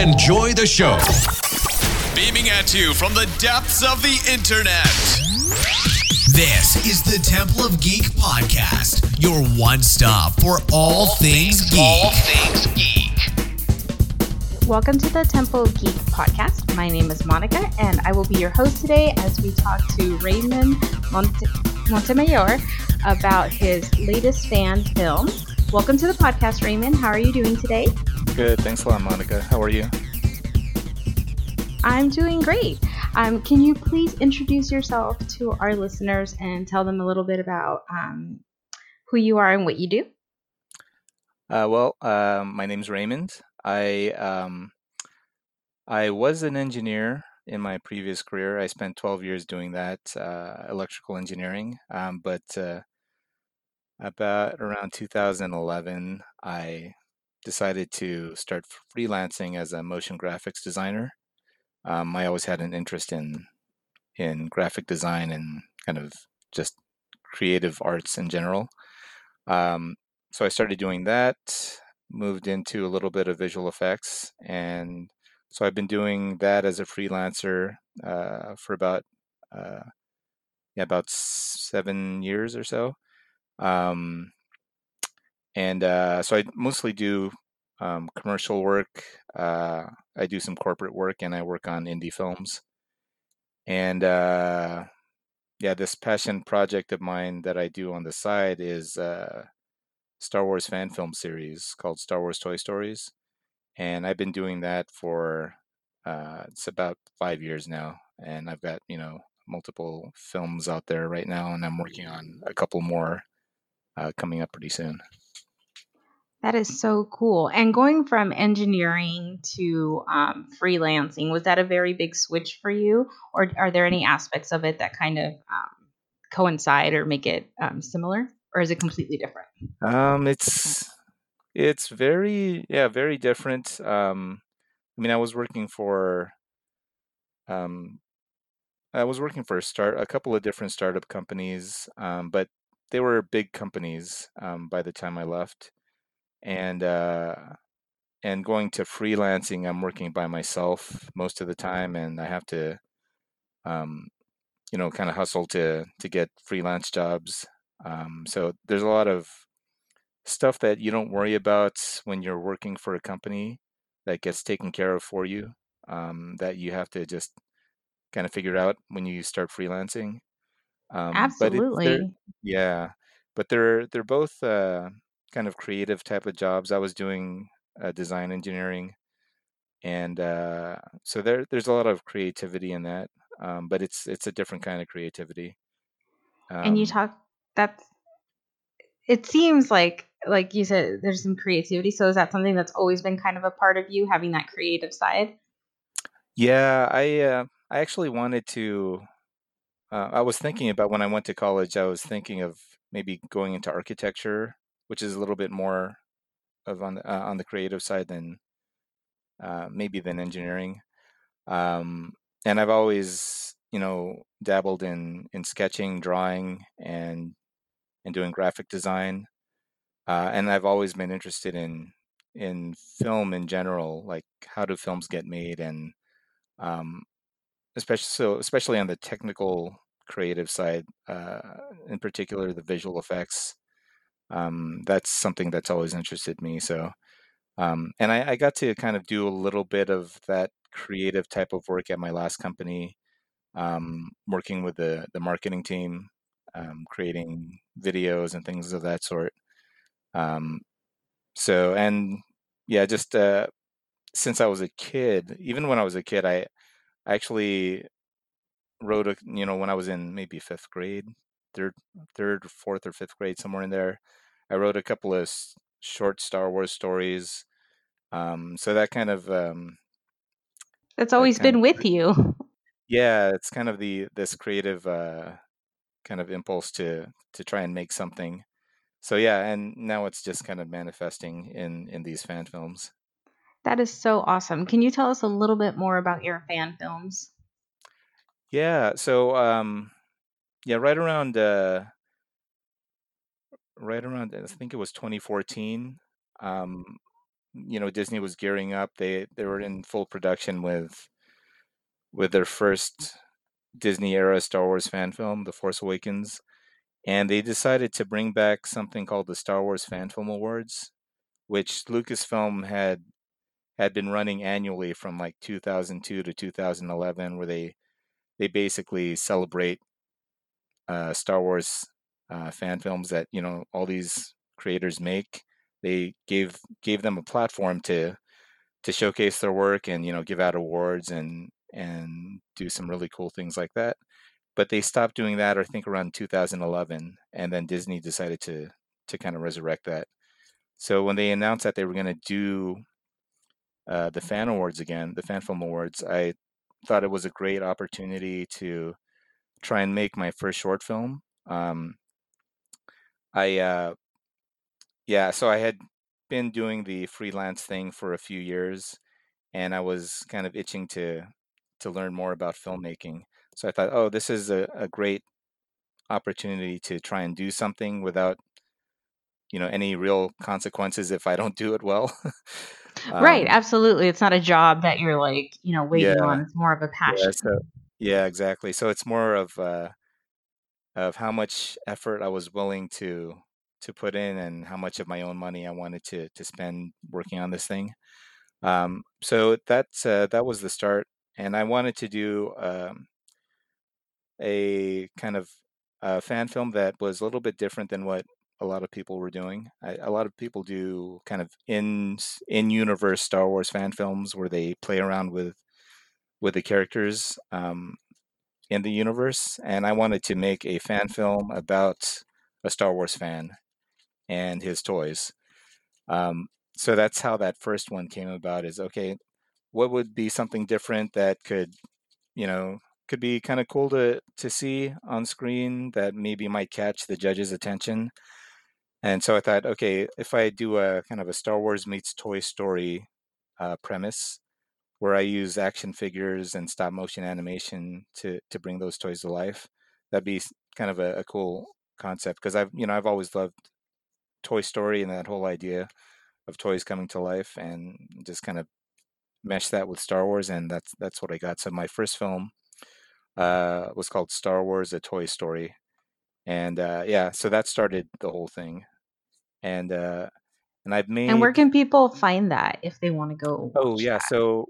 Enjoy the show. Beaming at you from the depths of the internet. This is the Temple of Geek podcast, your one stop for all, things, geek. All things geek. Welcome to the Temple of Geek podcast. My name is Monica, and I will be your host today as we talk to Raymond Monte- Montemayor about his latest fan film. Welcome to the podcast, Raymond. How are you doing today? Good. Thanks a lot, Monica. How are you? I'm doing great. Um, can you please introduce yourself to our listeners and tell them a little bit about um, who you are and what you do? Uh, well, um, my name's Raymond. I um, I was an engineer in my previous career. I spent 12 years doing that, uh, electrical engineering. Um, but uh, about around 2011, I decided to start freelancing as a motion graphics designer. Um, I always had an interest in in graphic design and kind of just creative arts in general. Um, so I started doing that, moved into a little bit of visual effects, and so I've been doing that as a freelancer uh, for about uh, yeah about seven years or so. Um, and uh, so I mostly do um, commercial work. Uh, I do some corporate work, and I work on indie films. And uh, yeah, this passion project of mine that I do on the side is uh, Star Wars fan film series called Star Wars Toy Stories, and I've been doing that for uh, it's about five years now, and I've got you know multiple films out there right now, and I'm working on a couple more uh, coming up pretty soon. That is so cool. And going from engineering to um, freelancing, was that a very big switch for you? Or are there any aspects of it that kind of um, coincide or make it um, similar? Or is it completely different? Um, it's it's very yeah very different. Um, I mean, I was working for um, I was working for a start a couple of different startup companies, um, but they were big companies um, by the time I left and uh, and going to freelancing, I'm working by myself most of the time, and I have to, um, you know, kind of hustle to to get freelance jobs. Um, so there's a lot of stuff that you don't worry about when you're working for a company that gets taken care of for you. Um, that you have to just kind of figure out when you start freelancing. Um, but it, Absolutely. yeah, but they're they're both. Uh, kind of creative type of jobs. I was doing uh, design engineering, and uh, so there there's a lot of creativity in that. Um, but it's it's a different kind of creativity. And you Um, talk that's it seems like like you said there's some creativity. So is that something that's always been kind of a part of you having that creative side? yeah, I uh, I actually wanted to. Uh, I was thinking about when I went to college. I was thinking of maybe going into architecture, which is a little bit more of on the, uh, on the creative side than uh, maybe than engineering. Um, and I've always, you know, dabbled in in sketching, drawing, and and doing graphic design. Uh, and I've always been interested in in film in general, like how do films get made, and um, especially so especially on the technical creative side, uh, in particular the visual effects. Um, that's something that's always interested me. So um, and I, I got to kind of do a little bit of that creative type of work at my last company, um, working with the, the marketing team, um, creating videos and things of that sort. Um, so, and yeah, just uh, since I was a kid, even when I was a kid, I, I actually wrote a, you know, when I was in maybe fifth grade, third, third, fourth, or fifth grade, somewhere in there, I wrote a couple of short Star Wars stories um, so that kind of um, That's always kind been of with you. yeah, it's kind of the this creative uh, kind of impulse to to try and make something. So yeah, and now it's just kind of manifesting in in these fan films. That is so awesome. Can you tell us a little bit more about your fan films? Yeah, so um, yeah, right around uh, right around I think it was 2014. Um, you know Disney was gearing up. They they were in full production with with their first Disney era Star Wars fan film, The Force Awakens, and they decided to bring back something called the Star Wars Fan Film Awards, which Lucasfilm had had been running annually from like 2002 to 2011, where they they basically celebrate uh, Star Wars uh, fan films that you know all these creators make. They gave gave them a platform to to showcase their work and you know give out awards and and do some really cool things like that. But they stopped doing that, I think, around 2011, and then Disney decided to to kind of resurrect that. So when they announced that they were going to do uh, the fan awards again, the fan film awards, I thought it was a great opportunity to try and make my first short film. Um, I uh, yeah, so I had been doing the freelance thing for a few years, and I was kind of itching to to learn more about filmmaking. So I thought, oh, this is a, a great opportunity to try and do something without you know any real consequences if I don't do it well. Right, um, absolutely. It's not a job that you're like, you know, waiting yeah, on. It's more of a yeah, passion. so yeah, exactly. So it's more of uh, of how much effort I was willing to to put in and how much of my own money I wanted to to spend working on this thing. Um, so that's uh, that was the start, and I wanted to do um, a kind of a fan film that was a little bit different than what a lot of people were doing. I, a lot of people do kind of in in universe Star Wars fan films where they play around with with the characters um, in the universe, and I wanted to make a fan film about a Star Wars fan and his toys. Um, so that's how that first one came about. Is okay, what would be something different that could, you know, could be kind of cool to to see on screen that maybe might catch the judge's attention. And so I thought, okay, if I do a kind of a Star Wars meets Toy Story uh, premise, where I use action figures and stop motion animation to to bring those toys to life, that'd be kind of a, a cool concept because I've you know I've always loved Toy Story and that whole idea of toys coming to life, and just kind of mesh that with Star Wars, and that's that's what I got. So my first film uh, was called Star Wars: A Toy Story, and uh, yeah, so that started the whole thing, and uh, and I've made. And where can people find that if they want to go oh yeah, that? so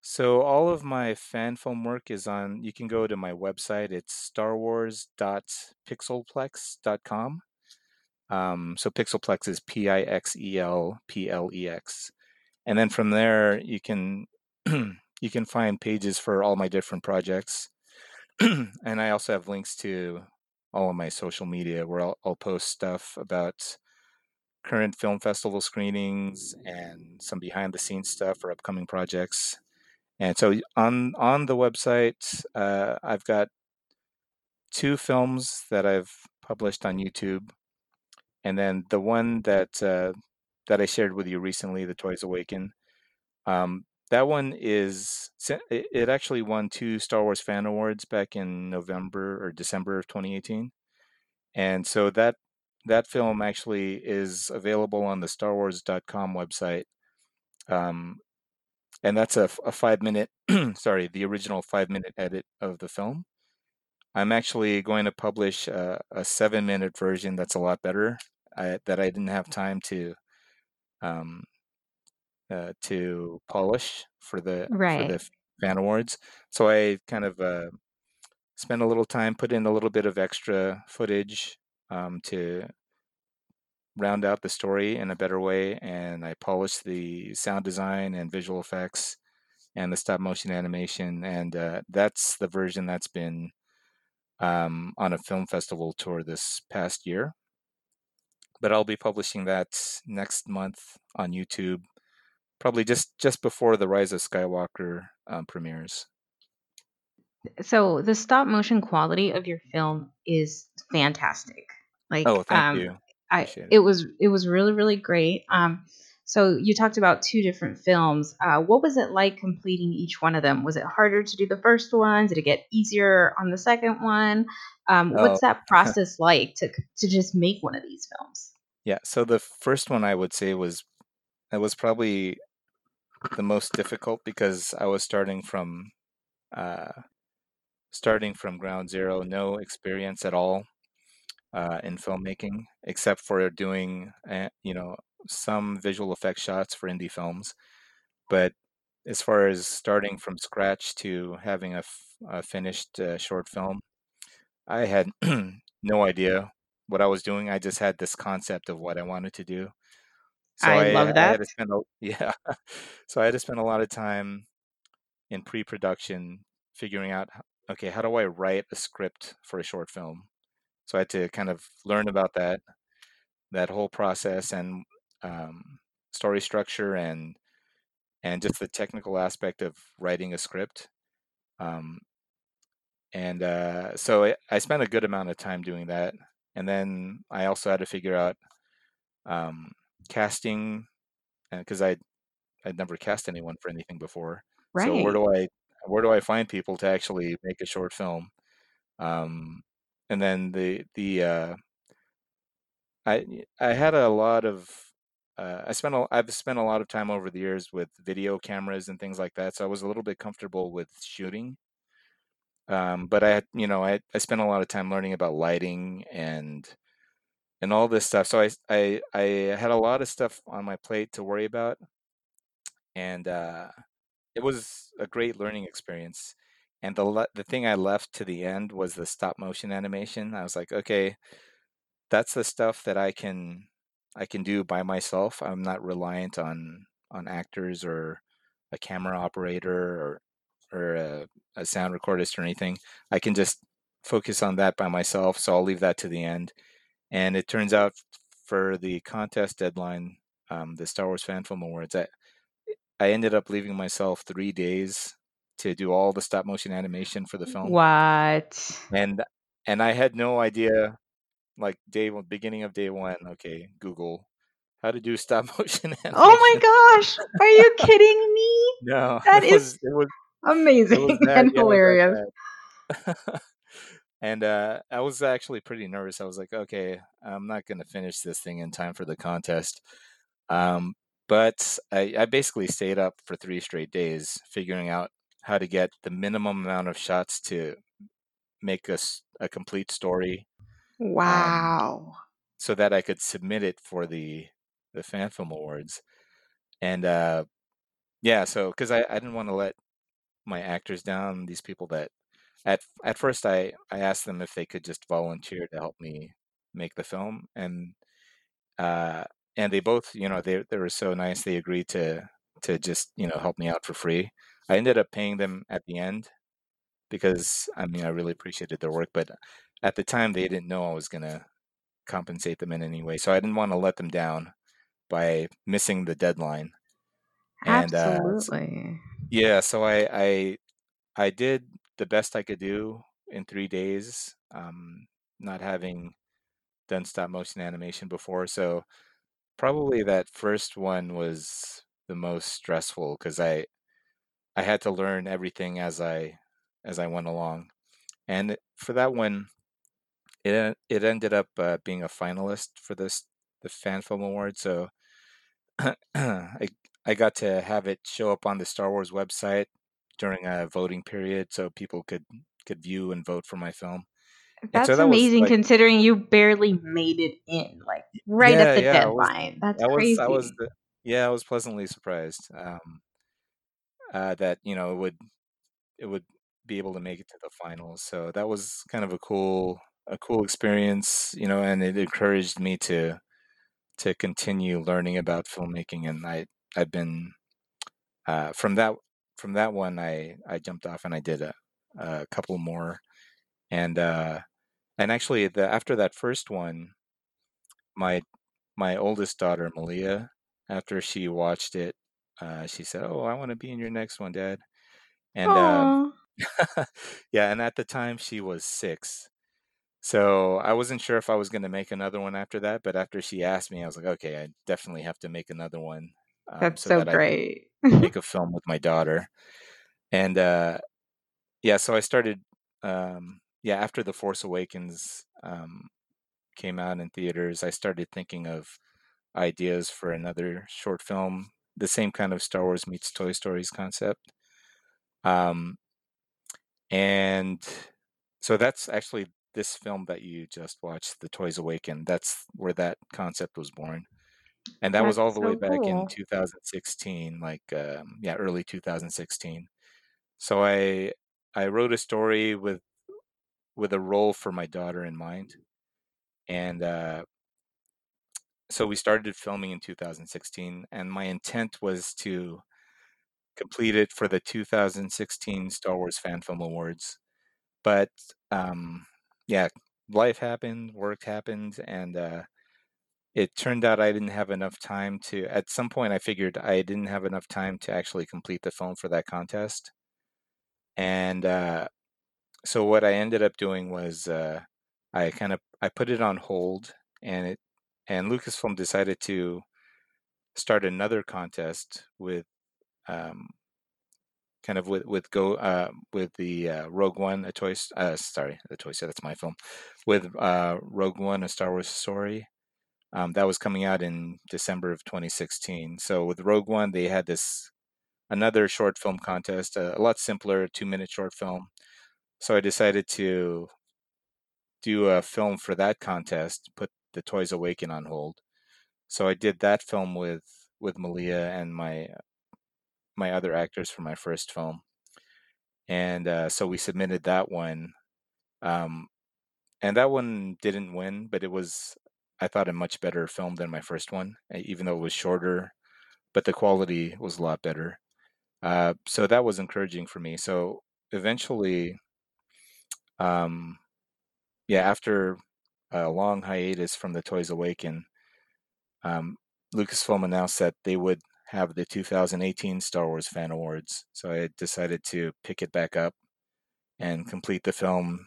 so all of my fan film work is on. You can go to my website. It's starwars.pixelplex.com. Um, so Pixelplex is P I X E L P L E X, and then from there you can you can find pages for all my different projects, and I also have links to all of my social media where I'll, I'll post stuff about current film festival screenings and some behind the scenes stuff for upcoming projects. And so on on the website, uh, I've got two films that I've published on YouTube and then the one that uh, that I shared with you recently, the Toys Awaken, um, that one is it it actually won two Star Wars Fan Awards back in November or December of 2018, and so that that film actually is available on the StarWars.com website, um, and that's a, a five minute sorry the original five minute edit of the film. I'm actually going to publish a, a seven minute version that's a lot better I, that I didn't have time to um, uh, to polish for the for the fan awards. So I kind of uh, spent a little time, put in a little bit of extra footage um, to round out the story in a better way, and I polished the sound design and visual effects and the stop motion animation, and uh, that's the version that's been um, on a film festival tour this past year but I'll be publishing that next month on YouTube, probably just just before the Rise of Skywalker um, premieres. So the stop motion quality of your film is fantastic. Oh, Like, thank um, you, I it. it was it was really really great. Um, so you talked about two different films. Uh, what was it like completing each one of them? Was it harder to do the first one? Did it get easier on the second one? Um, Oh, what's that process like to to just make one of these films? yeah. So the first one I would say was it was probably the most difficult because I was starting from uh, starting from ground zero, no experience at all uh, in filmmaking, except for doing uh, you know some visual effect shots for indie films. But as far as starting from scratch to having a, f- a finished uh, short film, I had no idea what I was doing. I just had this concept of what I wanted to do. So I I, love I had that. to spend yeah, so I had to spend a lot of time in pre-production figuring out okay, how do I write a script for a short film? So I had to kind of learn about that that whole process and um, story structure and and just the technical aspect of writing a script. Um, and uh, so I, I spent a good amount of time doing that. And then I also had to figure out um, casting because I I'd never cast anyone for anything before. Right. So where do I where do I find people to actually make a short film? Um, and then the the uh, I I had a lot of uh, I spent a, I've spent a lot of time over the years with video cameras and things like that, so I was a little bit comfortable with shooting. Um, but I you know, I I spent a lot of time learning about lighting and and all this stuff. So I I I had a lot of stuff on my plate to worry about, and uh, it was a great learning experience. And the le- the thing I left to the end was the stop motion animation. I was like, okay, that's the stuff that I can I can do by myself. I'm not reliant on on actors or a camera operator or or a, a sound recordist or anything. I can just focus on that by myself. So I'll leave that to the end. And it turns out for the contest deadline, um, the Star Wars Fan Film Awards, I, I ended up leaving myself three days to do all the stop motion animation for the film. What? And and I had no idea like day one, beginning of day one, okay, Google how to do stop motion animation. Oh my gosh! Are you kidding me? No, That it was it was it amazing was that and yeah, it was hilarious. and uh, I was actually pretty nervous. I was like, okay, I'm not going to finish this thing in time for the contest. Um, but I, I basically stayed up for three straight days figuring out how to get the minimum amount of shots to make us a complete story um, Wow. so that I could submit it for the the fan film awards. And uh, yeah, so because I, I didn't want to let my actors down, these people that at at first I I asked them if they could just volunteer to help me make the film, and uh, and they both, you know, they they were so nice. They agreed to to just you know help me out for free. I ended up paying them at the end because I mean I really appreciated their work, but at the time they didn't know I was gonna compensate them in any way, so I didn't want to let them down by missing the deadline. And uh, Absolutely. yeah, so I I I did the best I could do in three days, um, not having done stop motion animation before. So probably that first one was the most stressful because I I had to learn everything as I as I went along. And for that one, it it ended up uh, being a finalist for this the Fan Film Award. So I I got to have it show up on the Star Wars website during a voting period, so people could could view and vote for my film. And so That's that was amazing like, considering you barely made it in, like right yeah, at the yeah, I was, deadline. That's was, I was, crazy. the, yeah, I was pleasantly surprised um, uh, that you know it would it would be able to make it to the finals. So that was kind of a cool a cool experience, you know, and it encouraged me to to continue learning about filmmaking. And I I've been uh, from that from that one I I jumped off and I did a, a couple more and uh, and actually the after that first one my my oldest daughter Malia after she watched it uh, she said oh I want to be in your next one dad and um, yeah and at the time she was six so I wasn't sure if I was going to make another one after that but after she asked me I was like okay I definitely have to make another one um, that's so so that great. make a film with my daughter and uh, yeah so I started um, yeah after the Force Awakens um, came out in theaters I started thinking of ideas for another short film, the same kind of Star Wars meets Toy Stories concept. Um, and so that's actually this film that you just watched, The Toys Awaken. That's where that concept was born. And that was all That's the way so back in 2016, like um, yeah, early 2016. So I I wrote a story with with a role for my daughter in mind, and uh, so we started filming in 2016, and my intent was to complete it for the 2016 Star Wars Fan Film Awards. But um, yeah, life happened, work happened, and uh, it turned out I didn't have enough time to. At some point, I figured I didn't have enough time to actually complete the film for that contest, and uh, so what I ended up doing was uh, I kind of I put it on hold, and it and Lucasfilm decided to start another contest with um, kind of with with go uh, with the uh, Rogue One, a toy. Uh, sorry, the toy set. That's my film. With uh, Rogue One, a Star Wars story. Um, that was coming out in December of 2016. So with Rogue One, they had this another short film contest, a, a lot simpler, two minute short film. So I decided to do a film for that contest, put the Toys Awaken on hold. So I did that film with with Malia and my my other actors for my first film, and uh, so we submitted that one, um, and that one didn't win, but it was I thought a much better film than my first one, even though it was shorter, but the quality was a lot better. Uh, so that was encouraging for me. So eventually, um, yeah, after a long hiatus from the Toys Awaken, um, Lucasfilm announced that they would have the 2018 Star Wars Fan Awards. So I decided to pick it back up and complete the film.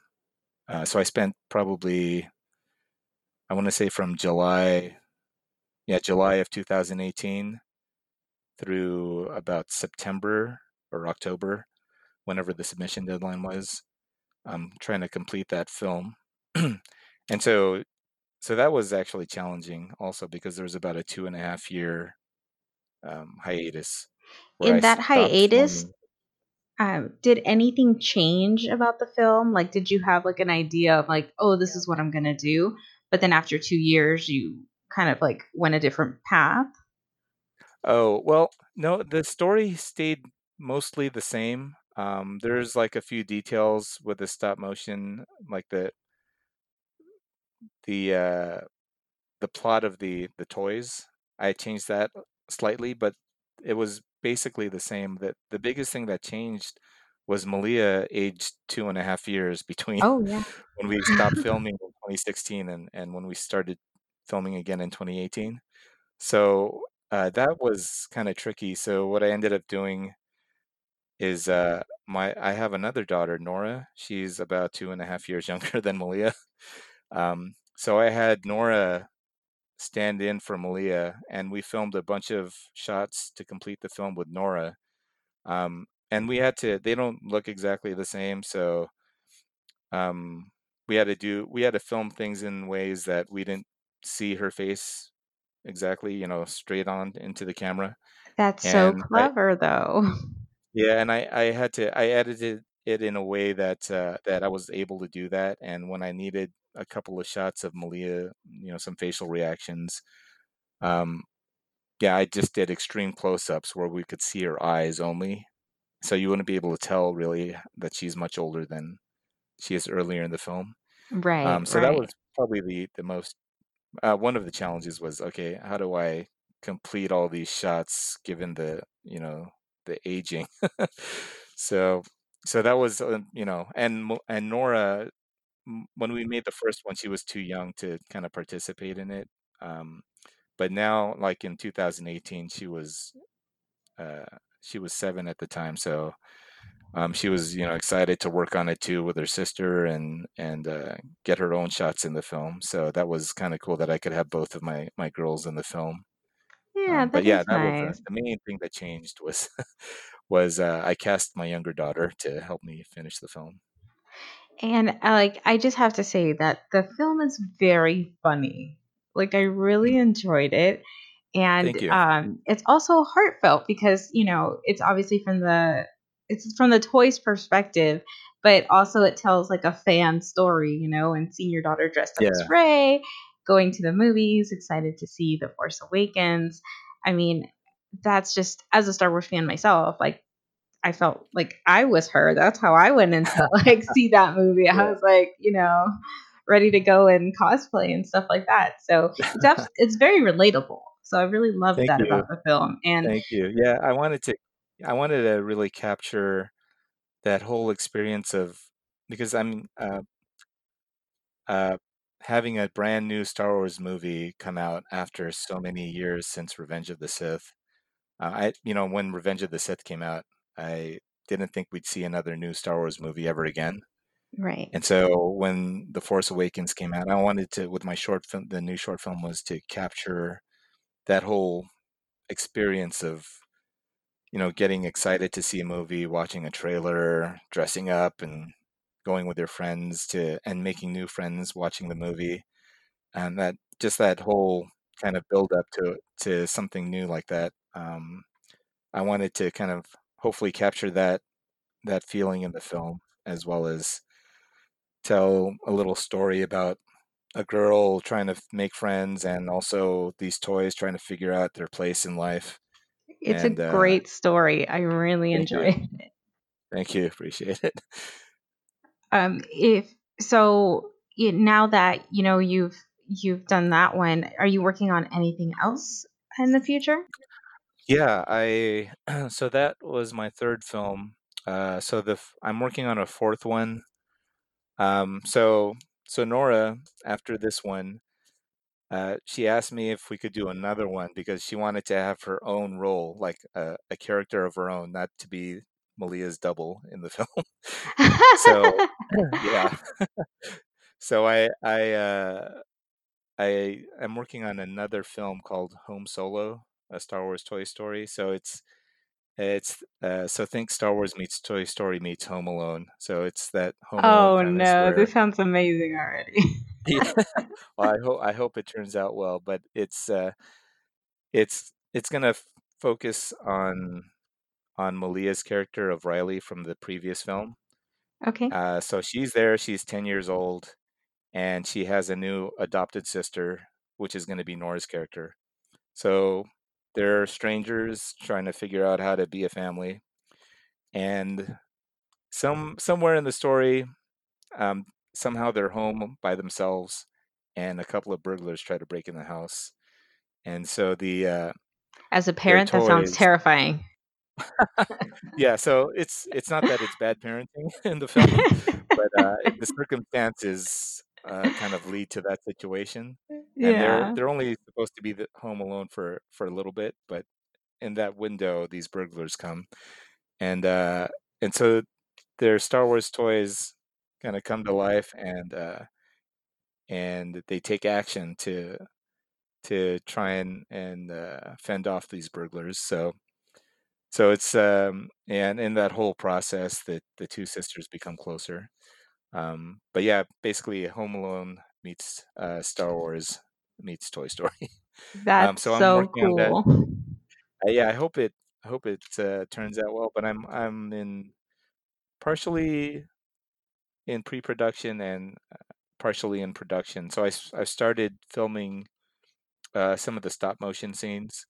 Uh, so I spent probably, I want to say from July, yeah, July of 2018 through about September or October, whenever the submission deadline was, I'm trying to complete that film. and so, so that was actually challenging also because there was about a two and a half year um, hiatus where I In that hiatus, um, did anything change about the film? Like, did you have like an idea of like, oh, this is what I'm gonna do? But then after two years, you kind of like went a different path. Oh, well, no, the story stayed mostly the same. Um, there's like a few details with the stop motion, like the the uh, the plot of the the toys. I changed that slightly, but it was basically the same. That the biggest thing that changed was Malia aged two and a half years between Oh yeah. when we stopped filming in 2016 and and when we started filming again in 2018. So uh, that was kind of tricky. So what I ended up doing is uh, my I have another daughter, Nora. She's about two and a half years younger than Malia. Um, so I had Nora stand in for Malia, and we filmed a bunch of shots to complete the film with Nora. Um, and we had to, they don't look exactly the same, so um, we had to do, we had to film things in ways that we didn't see her face exactly, you know, straight on into the camera. That's so And I, clever, though. yeah, and I, I had to, I edited it in a way that uh, that I was able to do that. And when I needed a couple of shots of Malia, you know, some facial reactions, um, yeah, I just did extreme close-ups where we could see her eyes only, so you wouldn't be able to tell really that she's much older than she is earlier in the film. Right, Um, so that was probably the the most uh, one of the challenges was okay, how do I complete all these shots given the you know the aging? so so that was uh, you know and and Nora when we made the first one she was too young to kind of participate in it. Um, but now like in 2018 she was uh, she was seven at the time, so um, she was you know excited to work on it too with her sister and and uh, get her own shots in the film. So that was kind of cool that I could have both of my my girls in the film. Yeah, Um, but yeah, that was uh, the main thing that changed was was uh, I cast my younger daughter to help me finish the film. And uh, like, I just have to say that the film is very funny. Like I really enjoyed it. And um, it's also heartfelt because you know it's obviously from the it's from the toys perspective, but also it tells like a fan story, you know, and seeing your daughter dressed up as Rey, going to the movies, excited to see The Force Awakens. I mean, that's just as a Star Wars fan myself, like I felt like I was her. That's how I went into like see that movie. I was like, you know, ready to go and cosplay and stuff like that. So it's abs- it's very relatable. So I really love that you. about the film. And Thank you. Yeah, I wanted to I wanted to really capture that whole experience of because I'm uh, uh, having a brand new Star Wars movie come out after so many years since Revenge of the Sith. Uh, I, you know, when Revenge of the Sith came out, I didn't think we'd see another new Star Wars movie ever again. right. And so when The Force Awakens came out, I wanted to, with my short film, the new short film was to capture that whole experience of, you know, getting excited to see a movie, watching a trailer, dressing up and going with your friends to, and making new friends watching the movie. And that, just that whole kind of build up to, to something new like that. Um, I wanted to kind of hopefully capture that, that feeling in the film as well as tell a little story about a girl trying to make friends and also these toys trying to figure out their place in life. It's And, a uh, great story. I really Thank you. it. Thank you. Appreciate it. Um, if so, now that you know you've you've done that one, are you working on anything else in the future? Yeah, I so that was my third film. Uh, so the f- I'm working on a fourth one. Um, so so Nora, after this one, uh, she asked me if we could do another one because she wanted to have her own role, like a, a character of her own, not to be Malia's double in the film. So yeah, so I I uh, I am working on another film called Home Solo, a Star Wars Toy Story. So it's it's uh, so think Star Wars meets Toy Story meets Home Alone. So it's that Home Alone oh no, where this sounds amazing already. yeah, well, I hope I hope it turns out well, but it's uh, it's it's gonna f- focus on on Malia's character of Riley from the previous film. okay. Uh, so she's there. She's ten years old, and she has a new adopted sister, which is going to be Nora's character. So they're strangers trying to figure out how to be a family, and some somewhere in the story, um, somehow they're home by themselves, and a couple of burglars try to break in the house, and so the uh, As a parent, that sounds terrifying. yeah, so it's it's not that it's bad parenting in the film, but uh, the circumstances uh, kind of lead to that situation. and they're they're only supposed to be the home alone for for a little bit but in that window these burglars come and uh and so their star wars toys kind of come to life and uh and they take action to to try and and uh, fend off these burglars so so it's um and in that whole process the the two sisters become closer um but yeah basically home alone meets uh star wars meets toy story Um, That's so I'm so that. cool. Uh, yeah, I hope it I hope it uh, turns out well. But I'm I'm in partially in pre-production and uh, partially in production. So I I started filming uh, some of the stop motion scenes,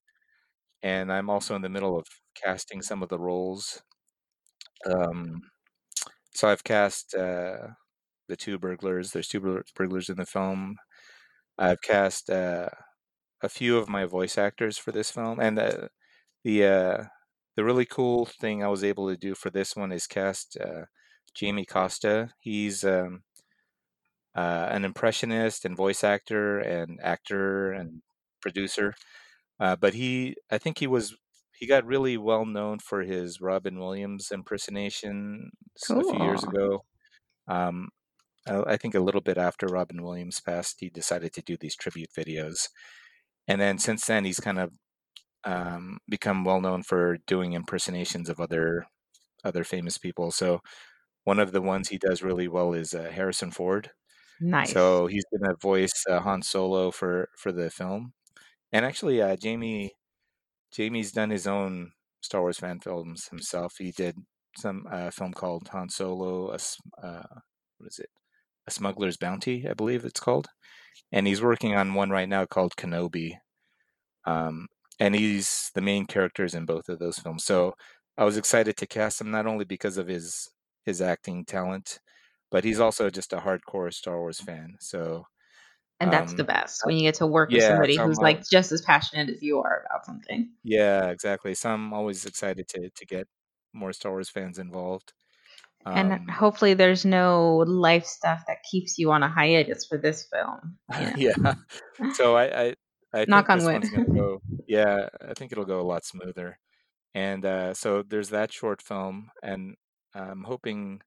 and I'm also in the middle of casting some of the roles. Um, so I've cast uh, the two burglars. There's two bur- burglars in the film. I've cast uh, a few of my voice actors for this film, and the the uh, the really cool thing I was able to do for this one is cast uh, Jamie Costa. He's um, uh, an impressionist and voice actor and actor and producer, uh, but he I think he was he got really well known for his Robin Williams impersonation a few years ago. Um, I I think a little bit after Robin Williams passed, he decided to do these tribute videos. And then since then, he's kind of um, become well known for doing impersonations of other other famous people. So one of the ones he does really well is uh, Harrison Ford. Nice. So he's gonna voice uh, Han Solo for for the film, and actually, uh, Jamie Jamie's done his own Star Wars fan films himself. He did some uh, film called Han Solo, a, uh, what is it? A Smuggler's Bounty, I believe it's called. And he's working on one right now called Kenobi. Um, and he's the main characters in both of those films. So I was excited to cast him not only because of his his acting talent, but he's also just a hardcore Star Wars fan. So and that's um, the best when you get to work with somebody who's like just as passionate as you are about something. Yeah, exactly. So I'm always excited to to get more Star Wars fans involved. Um, and hopefully, there's no life stuff that keeps you on a hiatus for this film. Yeah. yeah. So I, I, I knock on wood. Go, yeah, I think it'll go a lot smoother. And uh, so there's that short film, and I'm hoping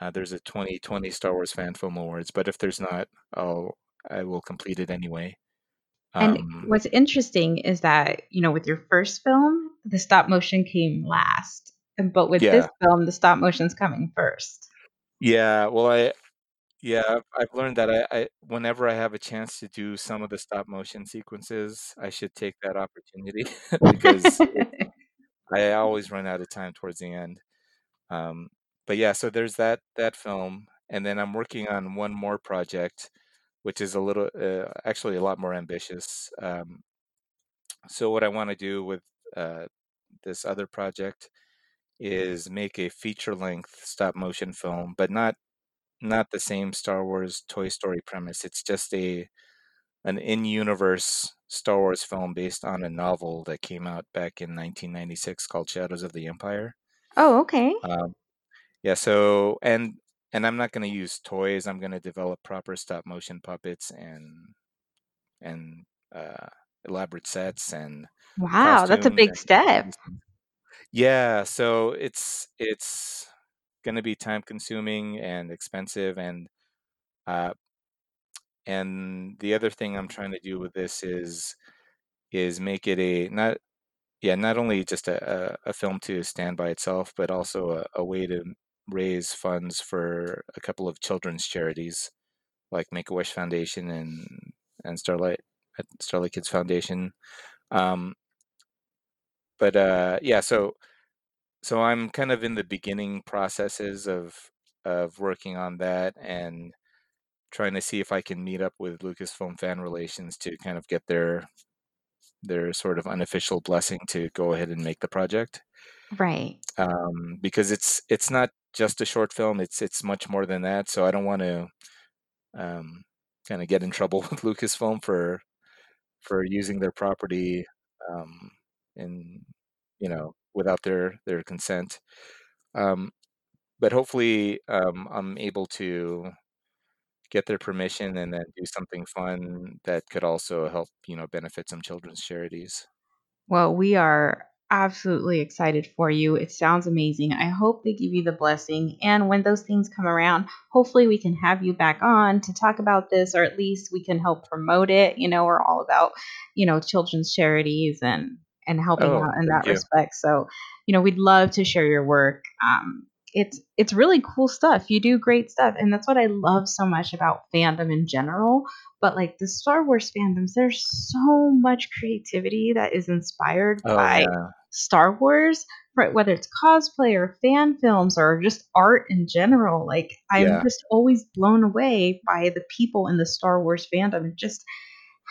uh, there's a 2020 Star Wars Fan Film Awards. But if there's not, I'll I will complete it anyway. Um, and what's interesting is that you know with your first film, the stop motion came last, but with yeah. this film, the stop motion's coming first. Yeah, well, I yeah, I've learned that I, I whenever I have a chance to do some of the stop motion sequences, I should take that opportunity because I always run out of time towards the end. Um, but yeah, so there's that that film, and then I'm working on one more project which is a little uh, actually a lot more ambitious. Um, so what I want to do with uh, this other project is make a feature length stop motion film, but not not the same Star Wars Toy Story premise. It's just a an in universe Star Wars film based on a novel that came out back in 1996 called Shadows of the Empire. Oh, okay. Um, yeah. So and and I'm not going to use toys. I'm going to develop proper stop motion puppets and and uh, elaborate sets and wow, that's a big step. Yeah, so it's it's going to be time consuming and expensive and uh, and the other thing I'm trying to do with this is is make it a not yeah not only just a, a, a film to stand by itself but also a, a way to raise funds for a couple of children's charities like Make a Wish Foundation and and Starlight Starlight Kids Foundation. Um, but uh, yeah, so so I'm kind of in the beginning processes of of working on that and trying to see if I can meet up with Lucasfilm Fan Relations to kind of get their their sort of unofficial blessing to go ahead and make the project. Right. Um, because it's it's not just a short film. It's it's much more than that. So I don't want to um, kind of get in trouble with Lucasfilm for for using their property um, in you know without their their consent. Um, but hopefully, um, I'm able to get their permission and then do something fun that could also help you know benefit some children's charities. Well, we are absolutely excited for you. It sounds amazing. I hope they give you the blessing. And when those things come around, hopefully we can have you back on to talk about this, or at least we can help promote it. You know, we're all about, you know, children's charities and and helping oh, out in that you. respect. So, you know, we'd love to share your work. Um, it's it's really cool stuff. You do great stuff, and that's what I love so much about fandom in general. But like the Star Wars fandoms, there's so much creativity that is inspired oh, by yeah. Star Wars, right? Whether it's cosplay or fan films or just art in general. Like I'm yeah. just always blown away by the people in the Star Wars fandom and just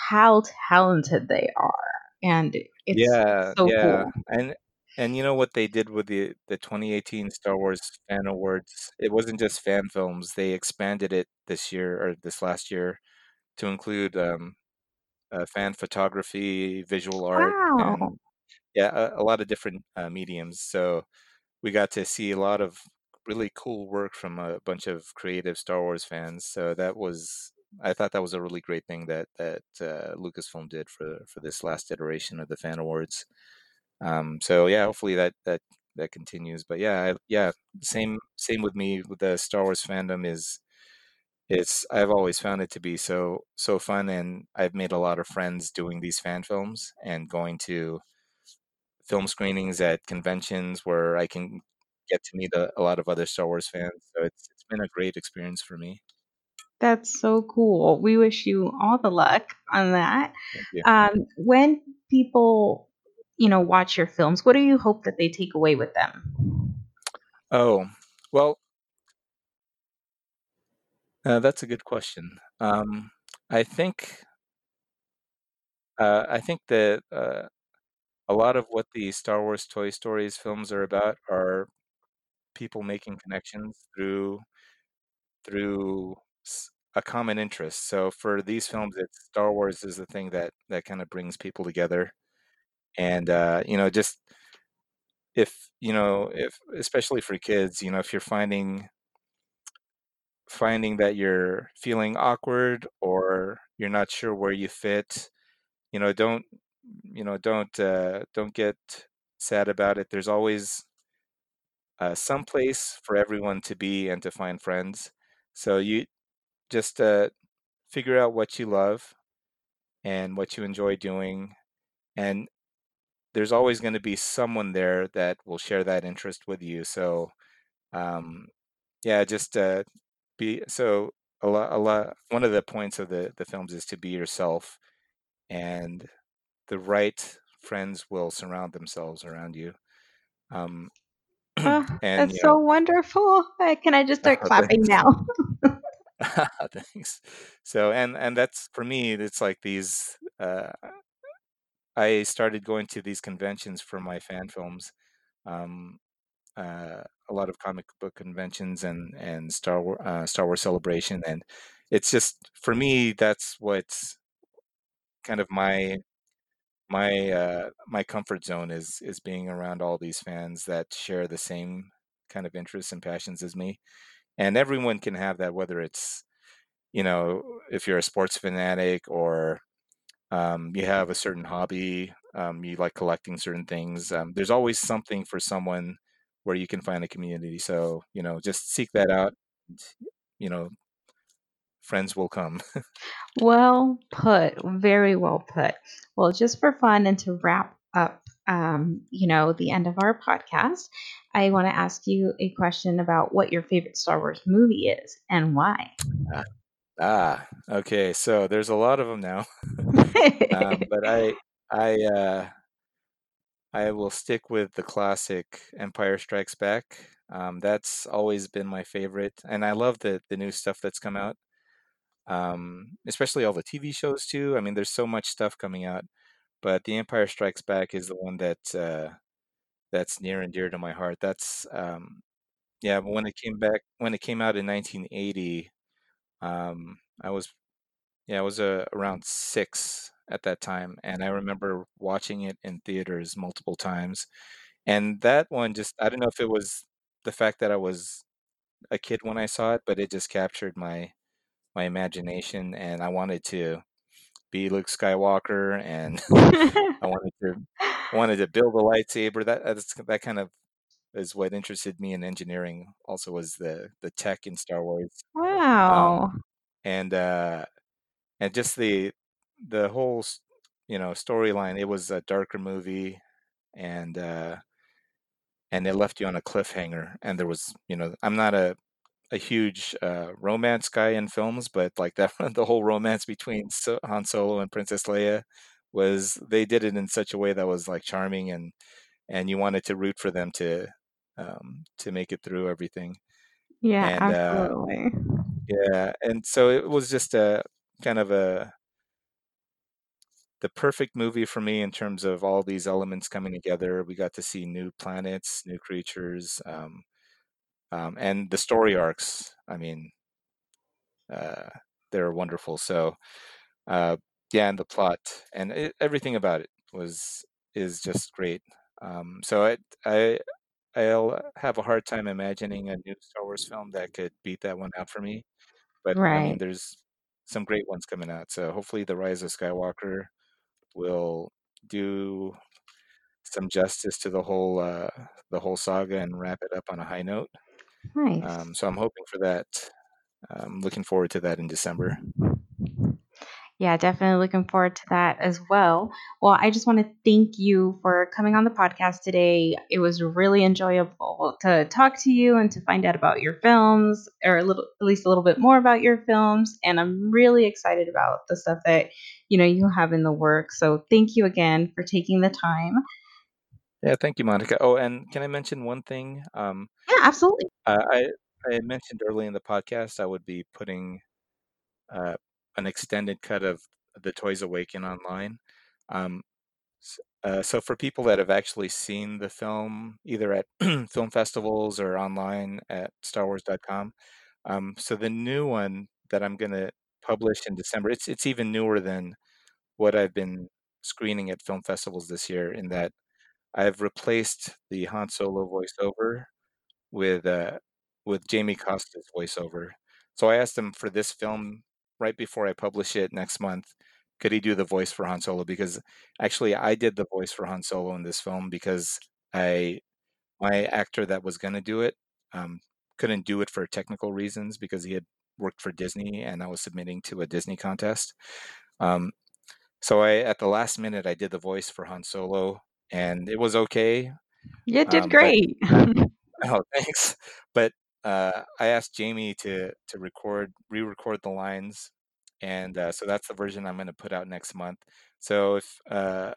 how talented they are. And it's yeah, so yeah. cool. And and you know what they did with the the 2018 Star Wars Fan Awards? It wasn't just fan films. They expanded it this year or this last year to include um, uh, fan photography, visual art, wow. and yeah, a, a lot of different uh, mediums. So we got to see a lot of really cool work from a bunch of creative Star Wars fans. So that was I thought that was a really great thing that that uh, Lucasfilm did for for this last iteration of the fan awards. Um, so yeah, hopefully that that that continues. But yeah, I, yeah, same same with me with the Star Wars fandom is it's I've always found it to be so so fun, and I've made a lot of friends doing these fan films and going to film screenings at conventions where I can get to meet a, a lot of other Star Wars fans. So it's it's been a great experience for me. That's so cool. We wish you all the luck on that. Um, when people, you know, watch your films, what do you hope that they take away with them? Oh, well, uh, that's a good question. Um, I think uh, I think that uh, a lot of what the Star Wars Toy Stories films are about are people making connections through through a common interest. So for these films, it's Star Wars is the thing that that kind of brings people together, and uh, you know, just if you know, if especially for kids, you know, if you're finding finding that you're feeling awkward or you're not sure where you fit, you know, don't you know, don't uh, don't get sad about it. There's always uh, some place for everyone to be and to find friends. So you just uh, figure out what you love and what you enjoy doing, and there's always going to be someone there that will share that interest with you. So um, yeah, just uh, be so a lot. A lot. One of the points of the the films is to be yourself, and the right friends will surround themselves around you. Um, Oh, and that's you so wonderful. Can I just start clapping thanks. now? Thanks. So, and and that's for me. It's like these. Uh, I started going to these conventions for my fan films. Um, uh, a lot of comic book conventions and and Star Wars uh, Star Wars Celebration, and it's just for me. That's what's kind of my my uh, my comfort zone is is being around all these fans that share the same kind of interests and passions as me. And everyone can have that, whether it's you know if you're a sports fanatic or um, you have a certain hobby, um, you like collecting certain things. Um, there's always something for someone where you can find a community. So you know, just seek that out. You know, friends will come. Well put. Very well put. Well, just for fun and to wrap up, um, you know, the end of our podcast, I want to ask you a question about what your favorite Star Wars movie is and why. ah, ah, okay. So there's a lot of them now, um, but I I uh, I will stick with the classic Empire Strikes Back. Um, that's always been my favorite, and I love the the new stuff that's come out. Um, especially all the TV shows too. I mean, there's so much stuff coming out, but The Empire Strikes Back is the one that uh, that's near and dear to my heart. That's um, yeah. When it came back, when it came out in 1980, um, I was yeah, I was uh, around six at that time, and I remember watching it in theaters multiple times. And that one just, I don't know if it was the fact that I was a kid when I saw it, but it just captured my my imagination, and I wanted to be Luke Skywalker, and I wanted to wanted to build a lightsaber. That that's, that kind of is what interested me in engineering. Also, was the the tech in Star Wars, um, wow. and uh, and just the the whole you know storyline. It was a darker movie, and uh, and it left you on a cliffhanger. And there was you know I'm not a a huge uh, romance guy in films, but like that the whole romance between so- Han Solo and Princess Leia was they did it in such a way that was like charming and and you wanted to root for them to um, to make it through everything. Yeah, And uh, absolutely. yeah, and so it was just a kind of a the perfect movie for me in terms of all these elements coming together. We got to see new planets, new creatures, um, um, and the story arcs. I mean, uh, they're wonderful. So uh, yeah, and the plot and it, everything about it was is just great. Um, so I I I'll have a hard time imagining a new Star Wars film that could beat that one out for me. But I mean, Right. there's some great ones coming out. So hopefully, The Rise of Skywalker will do some justice to the whole uh, the whole saga and wrap it up on a high note. Nice. Um, so I'm hoping for that. I'm looking forward to that in December. Yeah, definitely looking forward to that as well. Well, I just want to thank you for coming on the podcast today. It was really enjoyable to talk to you and to find out about your films, or a little, at least a little bit more about your films. And I'm really excited about the stuff that you know you have in the work. So thank you again for taking the time. Yeah, thank you, Monica. Oh, and can I mention one thing? Um, Yeah, absolutely. uh, I I mentioned early in the podcast I would be putting uh, an extended cut of the Toys Awaken online. Um, uh, so for people that have actually seen the film, either at film festivals or online at StarWars.com, um, so the new one that I'm going to publish in December, it's it's even newer than what I've been screening at film festivals this year. In that I've replaced the Han Solo voiceover with uh, with Jamie Costa's voiceover. So I asked him for this film right before I publish it next month. Could he do the voice for Han Solo? Because actually, I did the voice for Han Solo in this film because I my actor that was going to do it um, couldn't do it for technical reasons because he had worked for Disney and I was submitting to a Disney contest. Um, so I at the last minute I did the voice for Han Solo and it was okay. You did Um, but great. Oh, thanks. But uh, I asked Jamie to to record, re-record the lines, and uh, so that's the version I'm going to put out next month. So if uh,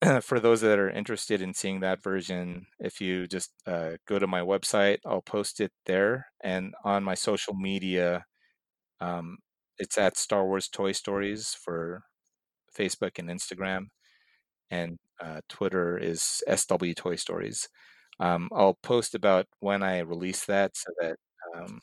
for those that are interested in seeing that version, if you just uh, go to my website, I'll post it there, and on my social media, um, it's at Star Wars Toy Stories for Facebook and Instagram, and uh, Twitter is SW Toy Stories. Um, I'll post about when I release that so that um,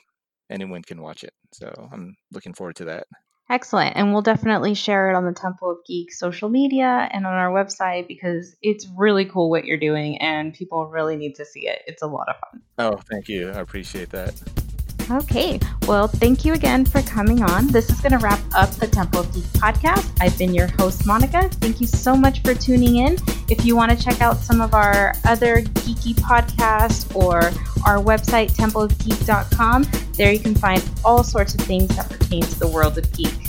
anyone can watch it. So I'm looking forward to that. Excellent. And we'll definitely share it on the Temple of Geek social media and on our website because it's really cool what you're doing and people really need to see it. It's a lot of fun. Oh, thank you. I appreciate that. Okay. Well, thank you again for coming on. This is going to wrap up the Temple of Geek podcast. I've been your host, Monica. Thank you so much for tuning in. If you want to check out some of our other geeky podcasts or our website, templeofgeek.com, there you can find all sorts of things that pertain to the world of geek.